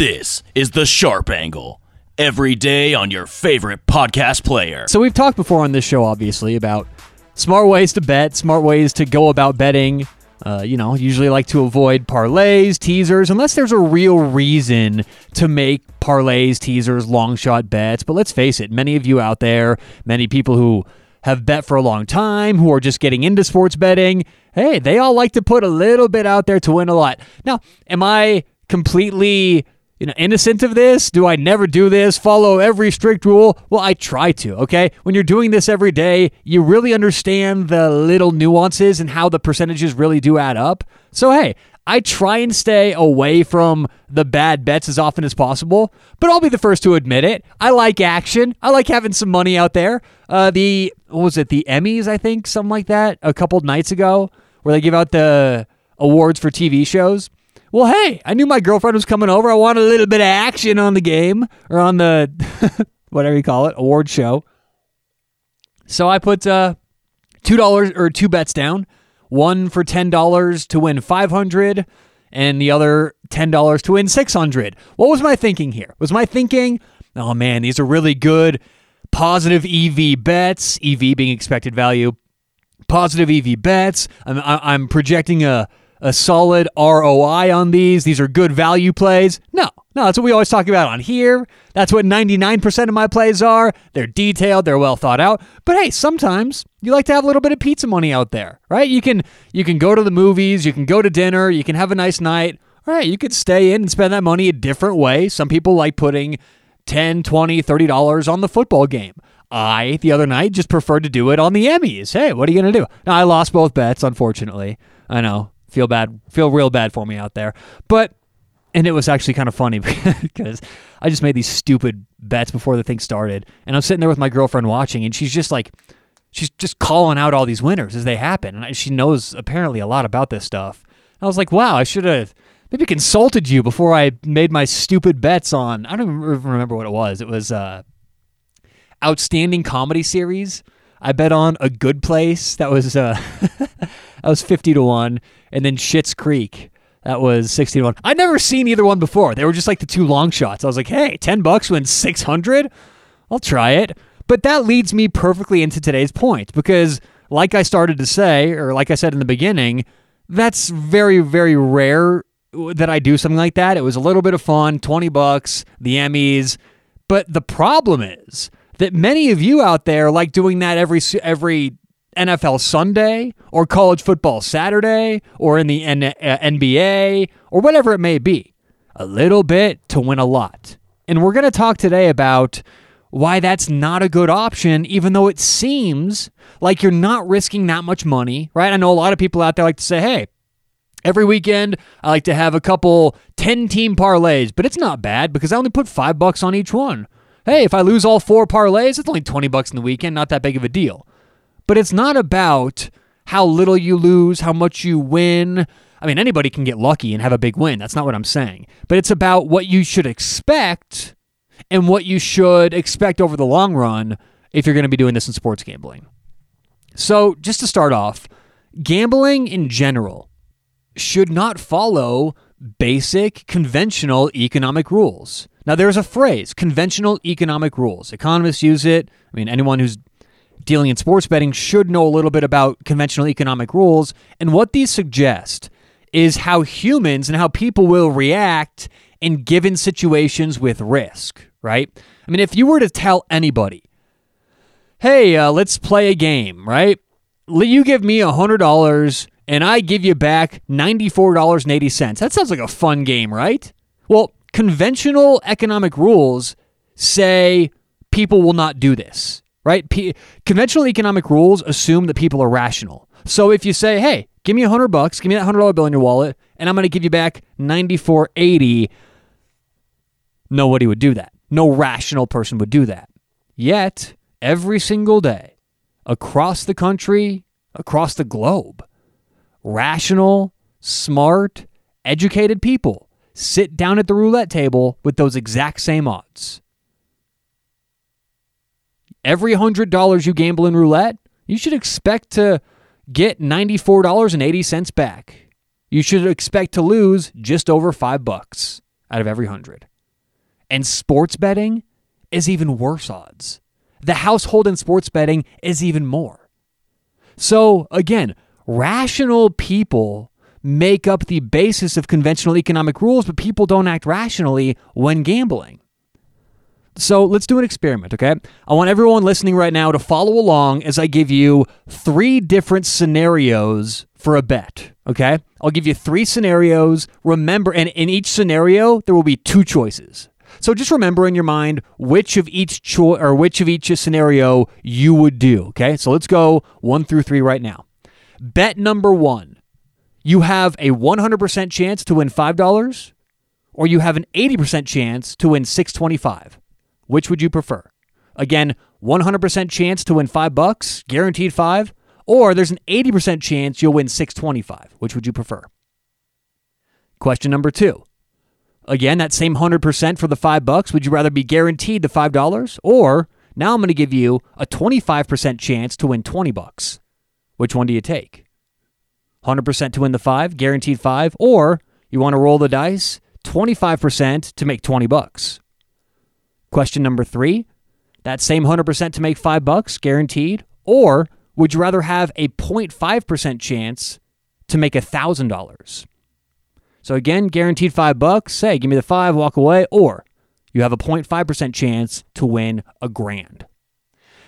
This is The Sharp Angle. Every day on your favorite podcast player. So we've talked before on this show, obviously, about smart ways to bet, smart ways to go about betting. Uh, you know, usually like to avoid parlays, teasers, unless there's a real reason to make parlays, teasers, long shot bets. But let's face it, many of you out there, many people who have bet for a long time, who are just getting into sports betting, hey, they all like to put a little bit out there to win a lot. Now, am I completely you know, innocent of this? Do I never do this? Follow every strict rule? Well, I try to, okay? When you're doing this every day, you really understand the little nuances and how the percentages really do add up. So, hey, I try and stay away from the bad bets as often as possible, but I'll be the first to admit it. I like action. I like having some money out there. Uh, the, what was it, the Emmys, I think, something like that, a couple nights ago, where they give out the awards for TV shows well, hey, I knew my girlfriend was coming over. I wanted a little bit of action on the game or on the whatever you call it, award show. So I put uh, two dollars or two bets down, one for ten dollars to win five hundred, and the other ten dollars to win six hundred. What was my thinking here? Was my thinking, oh man, these are really good positive EV bets, EV being expected value, positive EV bets. I'm I'm projecting a a solid ROI on these. These are good value plays. No, no, that's what we always talk about on here. That's what 99% of my plays are. They're detailed, they're well thought out. But hey, sometimes you like to have a little bit of pizza money out there, right? You can you can go to the movies, you can go to dinner, you can have a nice night. All right, you could stay in and spend that money a different way. Some people like putting 10, 20, 30 dollars on the football game. I, the other night, just preferred to do it on the Emmys. Hey, what are you going to do? Now, I lost both bets, unfortunately. I know feel bad, feel real bad for me out there. But and it was actually kind of funny because I just made these stupid bets before the thing started, and I'm sitting there with my girlfriend watching, and she's just like, she's just calling out all these winners as they happen, and she knows apparently a lot about this stuff. I was like, wow, I should have maybe consulted you before I made my stupid bets on. I don't even remember what it was. It was uh, outstanding comedy series. I bet on a good place. That was uh, that was fifty to one and then Schitt's Creek. That was 16 1. I'd never seen either one before. They were just like the two long shots. I was like, hey, 10 bucks wins 600? I'll try it. But that leads me perfectly into today's point because, like I started to say, or like I said in the beginning, that's very, very rare that I do something like that. It was a little bit of fun, 20 bucks, the Emmys. But the problem is that many of you out there like doing that every every NFL Sunday or college football Saturday or in the N- uh, NBA or whatever it may be. A little bit to win a lot. And we're going to talk today about why that's not a good option, even though it seems like you're not risking that much money, right? I know a lot of people out there like to say, hey, every weekend I like to have a couple 10 team parlays, but it's not bad because I only put five bucks on each one. Hey, if I lose all four parlays, it's only 20 bucks in the weekend, not that big of a deal. But it's not about how little you lose, how much you win. I mean, anybody can get lucky and have a big win. That's not what I'm saying. But it's about what you should expect and what you should expect over the long run if you're going to be doing this in sports gambling. So, just to start off, gambling in general should not follow basic conventional economic rules. Now, there's a phrase, conventional economic rules. Economists use it. I mean, anyone who's dealing in sports betting should know a little bit about conventional economic rules. And what these suggest is how humans and how people will react in given situations with risk, right? I mean, if you were to tell anybody, hey, uh, let's play a game, right? You give me $100 and I give you back $94.80. That sounds like a fun game, right? Well, conventional economic rules say people will not do this right? P- conventional economic rules assume that people are rational. So if you say, "Hey, give me a hundred bucks, give me that hundred dollar bill in your wallet, and I'm going to give you back ninety four eighty, nobody would do that. No rational person would do that. Yet every single day, across the country, across the globe, rational, smart, educated people sit down at the roulette table with those exact same odds. Every $100 you gamble in roulette, you should expect to get $94.80 back. You should expect to lose just over 5 bucks. out of every 100. And sports betting is even worse odds. The household in sports betting is even more. So, again, rational people make up the basis of conventional economic rules, but people don't act rationally when gambling. So let's do an experiment, okay? I want everyone listening right now to follow along as I give you three different scenarios for a bet, okay? I'll give you three scenarios. Remember, and in each scenario, there will be two choices. So just remember in your mind which of each choice or which of each scenario you would do, okay? So let's go 1 through 3 right now. Bet number 1. You have a 100% chance to win $5 or you have an 80% chance to win 625. Which would you prefer? Again, 100% chance to win 5 bucks, guaranteed 5, or there's an 80% chance you'll win 625. Which would you prefer? Question number 2. Again, that same 100% for the 5 bucks, would you rather be guaranteed the $5 or now I'm going to give you a 25% chance to win 20 bucks? Which one do you take? 100% to win the 5, guaranteed 5, or you want to roll the dice, 25% to make 20 bucks? Question number three that same 100% to make five bucks guaranteed? Or would you rather have a 0.5% chance to make $1,000? So again, guaranteed five bucks. Say, give me the five, walk away. Or you have a 0.5% chance to win a grand.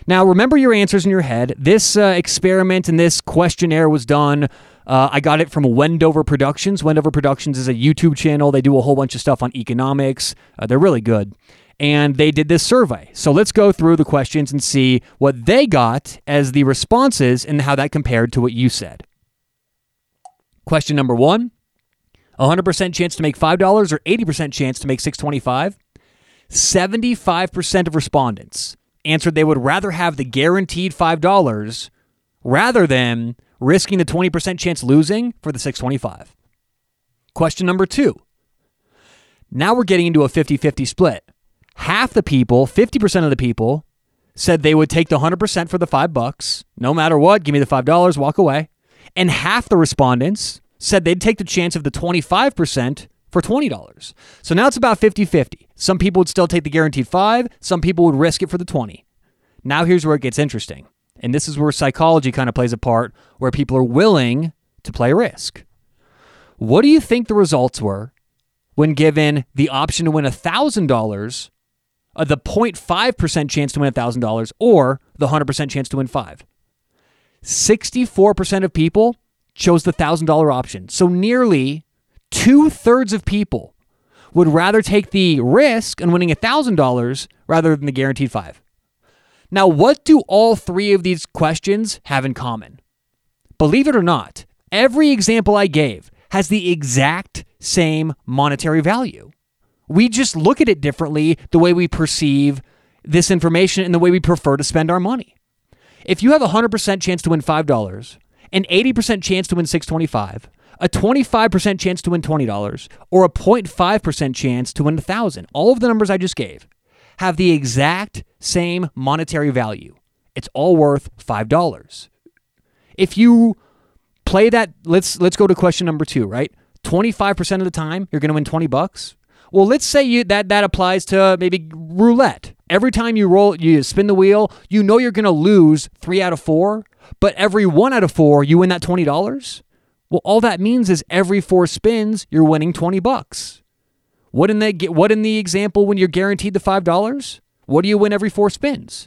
Now, remember your answers in your head. This uh, experiment and this questionnaire was done. Uh, I got it from Wendover Productions. Wendover Productions is a YouTube channel. They do a whole bunch of stuff on economics. Uh, they're really good and they did this survey. So let's go through the questions and see what they got as the responses and how that compared to what you said. Question number one 100% chance to make $5 or 80% chance to make 625 75% of respondents answered they would rather have the guaranteed $5 rather than risking the 20% chance losing for the 625 question number two now we're getting into a 50-50 split half the people, 50% of the people, said they would take the 100% for the 5 bucks, no matter what, give me the $5, walk away. And half the respondents said they'd take the chance of the 25% for $20. So now it's about 50-50. Some people would still take the guaranteed 5, some people would risk it for the 20. Now here's where it gets interesting. And this is where psychology kind of plays a part where people are willing to play risk. What do you think the results were when given the option to win $1,000 uh, the 0.5% chance to win $1,000 or the 100% chance to win 5. 64% of people chose the $1,000 option. So nearly two thirds of people would rather take the risk on winning $1,000 rather than the guaranteed 5. Now, what do all three of these questions have in common? Believe it or not, every example I gave has the exact same monetary value. We just look at it differently the way we perceive this information and the way we prefer to spend our money. If you have a 100% chance to win $5, an 80% chance to win 625, a 25% chance to win $20, or a 0.5% chance to win 1000, all of the numbers I just gave have the exact same monetary value. It's all worth $5. If you play that let's let's go to question number 2, right? 25% of the time you're going to win 20 bucks. Well, let's say you, that that applies to maybe roulette. Every time you roll, you spin the wheel, you know you're going to lose three out of four, but every one out of four, you win that twenty dollars. Well, all that means is every four spins, you're winning twenty bucks. What in the what in the example when you're guaranteed the five dollars? What do you win every four spins?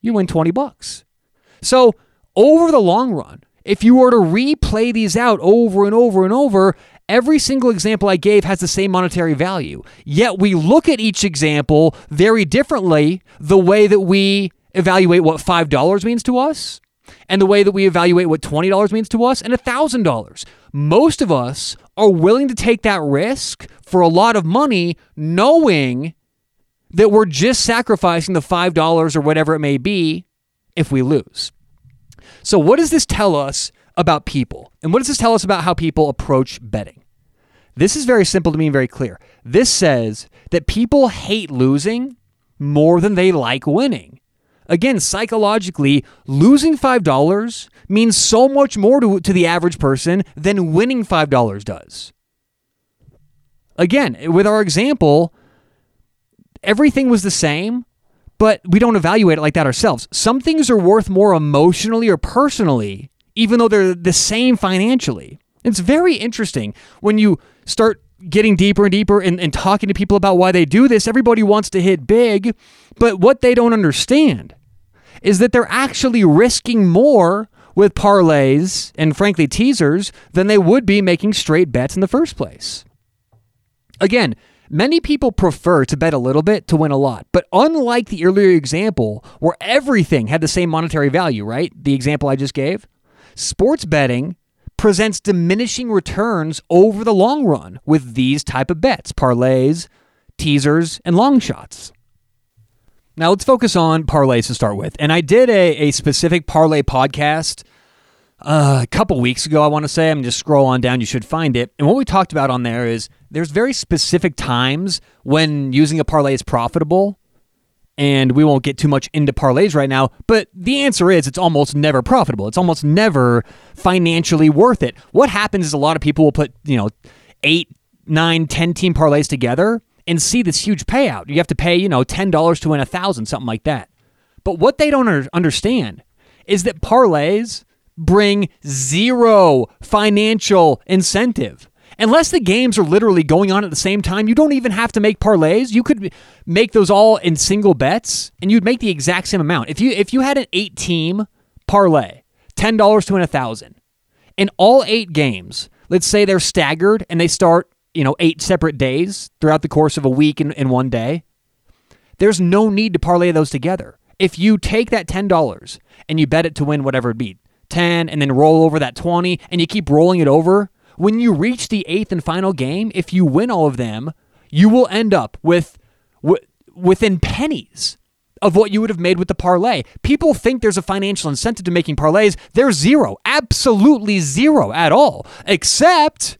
You win twenty bucks. So over the long run, if you were to replay these out over and over and over, every single example I gave has the same monetary value. Yet we look at each example very differently the way that we evaluate what $5 means to us and the way that we evaluate what $20 means to us and $1,000. Most of us are willing to take that risk for a lot of money knowing that we're just sacrificing the $5 or whatever it may be if we lose. So, what does this tell us about people? And what does this tell us about how people approach betting? This is very simple to me and very clear. This says that people hate losing more than they like winning. Again, psychologically, losing $5 means so much more to, to the average person than winning $5 does. again, with our example, everything was the same, but we don't evaluate it like that ourselves. Some things are worth more emotionally or personally, even though they're the same financially. It's very interesting when you start getting deeper and deeper and, and talking to people about why they do this. Everybody wants to hit big, but what they don't understand is that they're actually risking more with parlays and frankly teasers than they would be making straight bets in the first place. Again, many people prefer to bet a little bit to win a lot, but unlike the earlier example where everything had the same monetary value, right? The example I just gave, sports betting presents diminishing returns over the long run with these type of bets, parlays, teasers, and long shots. Now let's focus on parlays to start with. And I did a, a specific parlay podcast uh, a couple weeks ago, I want to say. I'm just scroll on down, you should find it. And what we talked about on there is there's very specific times when using a parlay is profitable. And we won't get too much into parlays right now, but the answer is it's almost never profitable. It's almost never financially worth it. What happens is a lot of people will put, you know, eight, nine, ten team parlays together and see this huge payout. You have to pay, you know, $10 to win a thousand, something like that. But what they don't understand is that parlays bring zero financial incentive. Unless the games are literally going on at the same time, you don't even have to make parlays. You could make those all in single bets and you'd make the exact same amount. If you if you had an 8 team parlay, $10 to win a 1000. In all 8 games, let's say they're staggered and they start, you know, 8 separate days throughout the course of a week in, in one day. There's no need to parlay those together. If you take that $10 and you bet it to win whatever it be, 10 and then roll over that 20 and you keep rolling it over, when you reach the eighth and final game, if you win all of them, you will end up with w- within pennies of what you would have made with the parlay. People think there's a financial incentive to making parlays. There's zero, absolutely zero at all, except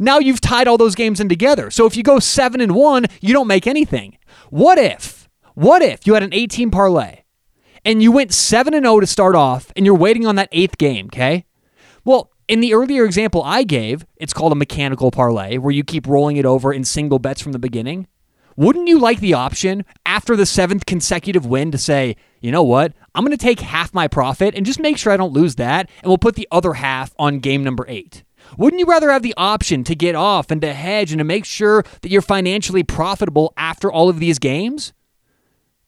now you've tied all those games in together. So if you go seven and one, you don't make anything. What if, what if you had an 18 parlay and you went 7 and 0 to start off and you're waiting on that eighth game, okay? Well, in the earlier example I gave, it's called a mechanical parlay where you keep rolling it over in single bets from the beginning. Wouldn't you like the option after the seventh consecutive win to say, you know what, I'm going to take half my profit and just make sure I don't lose that, and we'll put the other half on game number eight? Wouldn't you rather have the option to get off and to hedge and to make sure that you're financially profitable after all of these games?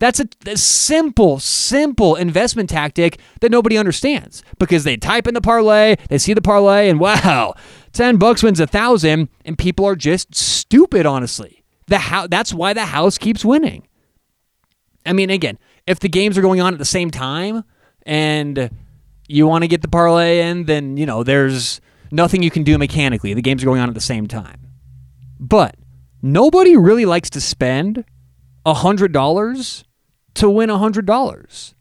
That's a, a, simple, simple investment tactic that nobody understands because they type in the parlay, they see the parlay, and wow, 10 bucks wins a thousand, and people are just stupid, honestly. The ho- that's why the house keeps winning. I mean, again, if the games are going on at the same time and you want to get the parlay in, then, you know, there's nothing you can do mechanically. The games are going on at the same time. But nobody really likes to spend $100 to win $100.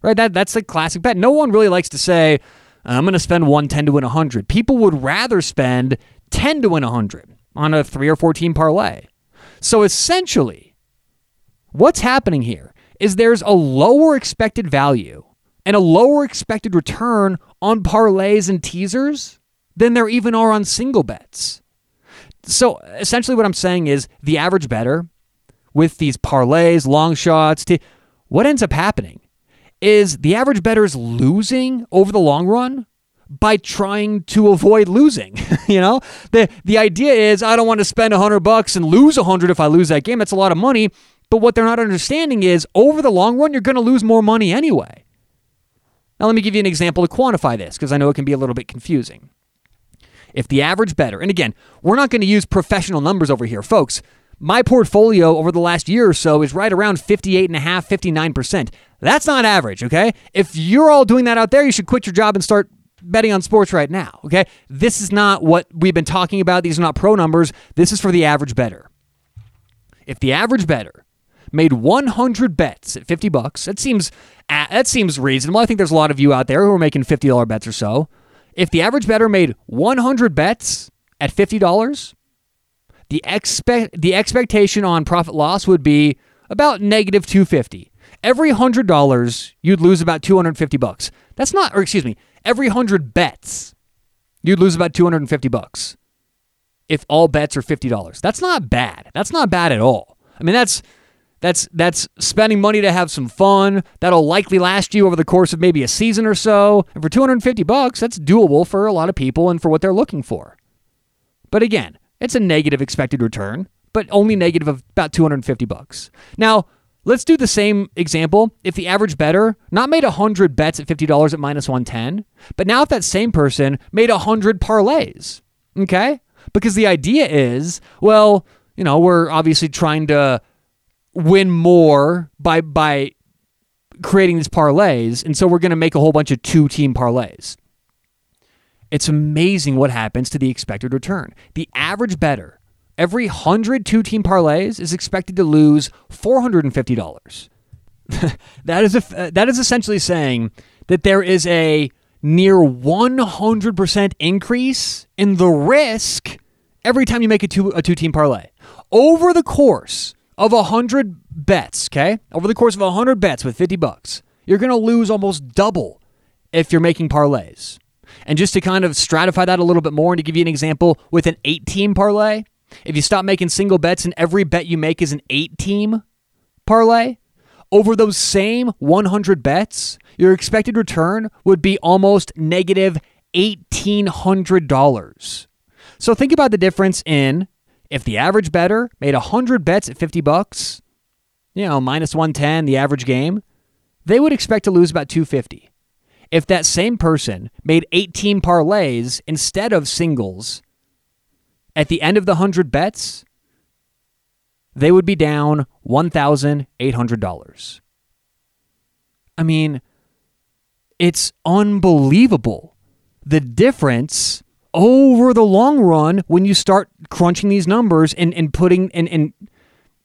Right? That that's a classic bet. No one really likes to say I'm going to spend 110 to win 100. People would rather spend 10 to win 100 on a 3 or 14 parlay. So essentially, what's happening here is there's a lower expected value and a lower expected return on parlays and teasers than there even are on single bets. So essentially, what I'm saying is the average bettor with these parlays, long shots, t- what ends up happening is the average bettor is losing over the long run by trying to avoid losing. you know, the the idea is I don't want to spend a hundred bucks and lose a hundred if I lose that game. That's a lot of money. But what they're not understanding is over the long run, you're going to lose more money anyway. Now, let me give you an example to quantify this because I know it can be a little bit confusing. If the average bettor, and again, we're not going to use professional numbers over here, folks. My portfolio over the last year or so is right around 58.5, 59%. That's not average, okay? If you're all doing that out there, you should quit your job and start betting on sports right now, okay? This is not what we've been talking about. These are not pro numbers. This is for the average bettor. If the average bettor made 100 bets at 50 bucks, that seems that seems reasonable. I think there's a lot of you out there who are making $50 bets or so. If the average bettor made 100 bets at $50, the expect the expectation on profit loss would be about negative 250. Every hundred dollars, you'd lose about 250 bucks. That's not, or excuse me, every hundred bets, you'd lose about 250 bucks. if all bets are $50. That's not bad. That's not bad at all. I mean, that's that's that's spending money to have some fun. That'll likely last you over the course of maybe a season or so. And for 250 bucks, that's doable for a lot of people and for what they're looking for. But again, it's a negative expected return, but only negative of about 250 bucks. Now, let's do the same example. If the average bettor not made 100 bets at $50 at minus 110, but now if that same person made 100 parlays, okay? Because the idea is, well, you know, we're obviously trying to win more by by creating these parlays, and so we're going to make a whole bunch of two team parlays. It's amazing what happens to the expected return. The average bettor, every 100 two team parlays is expected to lose $450. that is a, uh, that is essentially saying that there is a near 100% increase in the risk every time you make a two a two team parlay. Over the course of 100 bets, okay? Over the course of 100 bets with 50 bucks, you're going to lose almost double if you're making parlays. And just to kind of stratify that a little bit more and to give you an example with an 8 team parlay, if you stop making single bets and every bet you make is an 8 team parlay, over those same 100 bets, your expected return would be almost negative $1,800. So think about the difference in if the average bettor made 100 bets at 50 bucks, you know, minus 110 the average game, they would expect to lose about 250. If that same person made 18 parlays instead of singles at the end of the 100 bets, they would be down $1,800. I mean, it's unbelievable the difference over the long run when you start crunching these numbers and, and putting and, and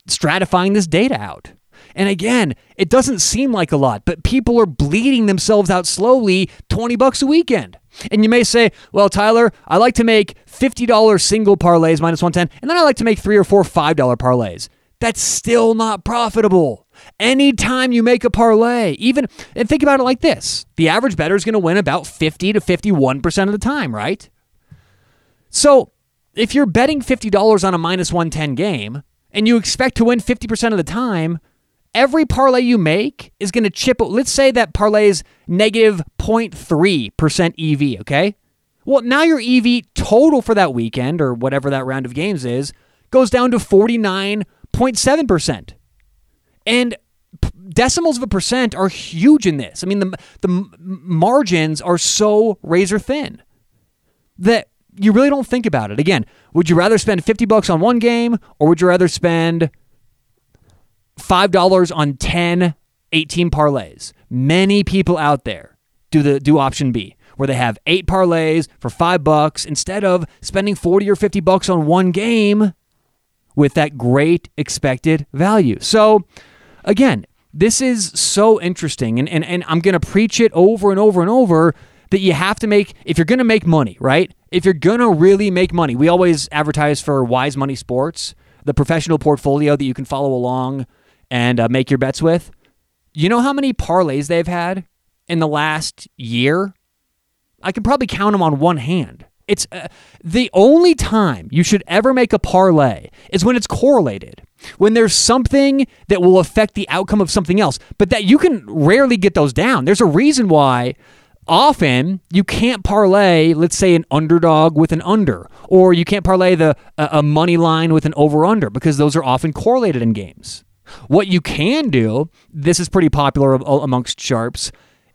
stratifying this data out. And again, it doesn't seem like a lot, but people are bleeding themselves out slowly 20 bucks a weekend. And you may say, well, Tyler, I like to make $50 single parlays minus 110, and then I like to make three or four $5 parlays. That's still not profitable. Anytime you make a parlay, even, and think about it like this the average bettor is going to win about 50 to 51% of the time, right? So if you're betting $50 on a minus 110 game and you expect to win 50% of the time, every parlay you make is going to chip. Let's say that parlay is negative 0.3% EV, okay? Well, now your EV total for that weekend or whatever that round of games is goes down to 49.7%. And decimals of a percent are huge in this. I mean, the, the margins are so razor thin that you really don't think about it. Again, would you rather spend 50 bucks on one game or would you rather spend $5 on 10 18 parlays? Many people out there do the do option B where they have 8 parlays for 5 bucks instead of spending 40 or 50 bucks on one game with that great expected value. So, again, this is so interesting and and, and I'm going to preach it over and over and over that you have to make if you're going to make money, right? If you're going to really make money, we always advertise for Wise Money Sports, the professional portfolio that you can follow along and uh, make your bets with. You know how many parlays they've had in the last year? I can probably count them on one hand. It's uh, the only time you should ever make a parlay is when it's correlated. When there's something that will affect the outcome of something else, but that you can rarely get those down. There's a reason why often you can't parlay let's say an underdog with an under or you can't parlay the a, money line with an over under because those are often correlated in games what you can do this is pretty popular amongst sharps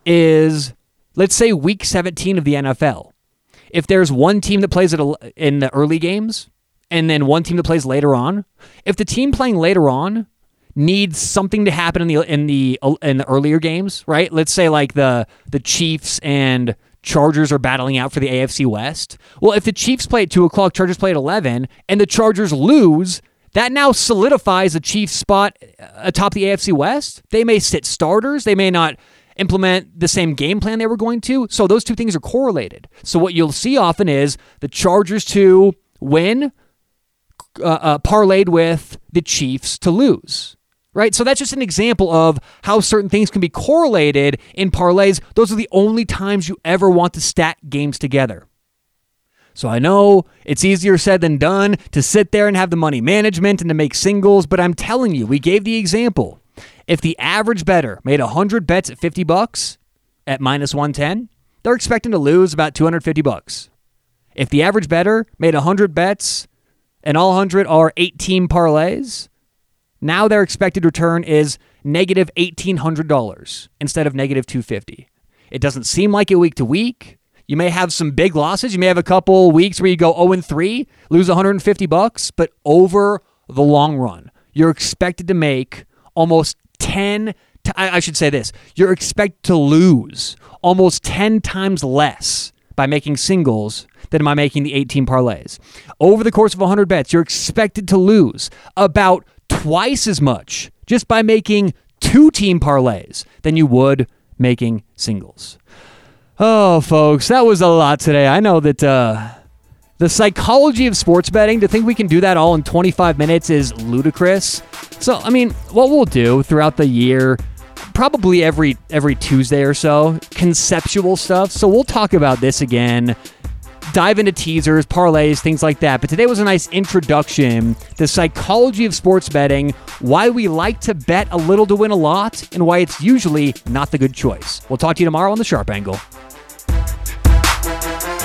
is let's say week 17 of the NFL if there's one team that plays in the early games and then one team that plays later on if the team playing later on needs something to happen in the in the in the earlier games, right? Let's say like the the Chiefs and Chargers are battling out for the AFC West. Well, if the Chiefs play at two o'clock, Chargers play at eleven, and the Chargers lose, that now solidifies the Chiefs spot atop the AFC West. They may sit starters. They may not implement the same game plan they were going to. So those two things are correlated. So what you'll see often is the Chargers to win uh, uh, parlayed with the Chiefs to lose right? So that's just an example of how certain things can be correlated in parlays. Those are the only times you ever want to stack games together. So I know it's easier said than done to sit there and have the money management and to make singles, but I'm telling you, we gave the example. If the average bettor made 100 bets at 50 bucks at minus 110, they're expecting to lose about 250 bucks. If the average bettor made 100 bets and all 100 are 18 parlays, now their expected return is negative $1,800 instead of negative 250. It doesn't seem like it week to week. You may have some big losses. You may have a couple weeks where you go 0 and 3, lose 150 bucks, but over the long run, you're expected to make almost 10 t- I should say this. You're expected to lose almost 10 times less by making singles than by making the 18 parlays. Over the course of 100 bets, you're expected to lose about twice as much just by making two team parlays than you would making singles. Oh, folks, that was a lot today. I know that uh, the psychology of sports betting, to think we can do that all in 25 minutes is ludicrous. So, I mean, what we'll do throughout the year, probably every every Tuesday or so, conceptual stuff. So we'll talk about this again, dive into teasers, parlays, things like that. But today was a nice introduction the psychology of sports betting, why we like to bet a little to win a lot, and why it's usually not the good choice. We'll talk to you tomorrow on the Sharp Angle.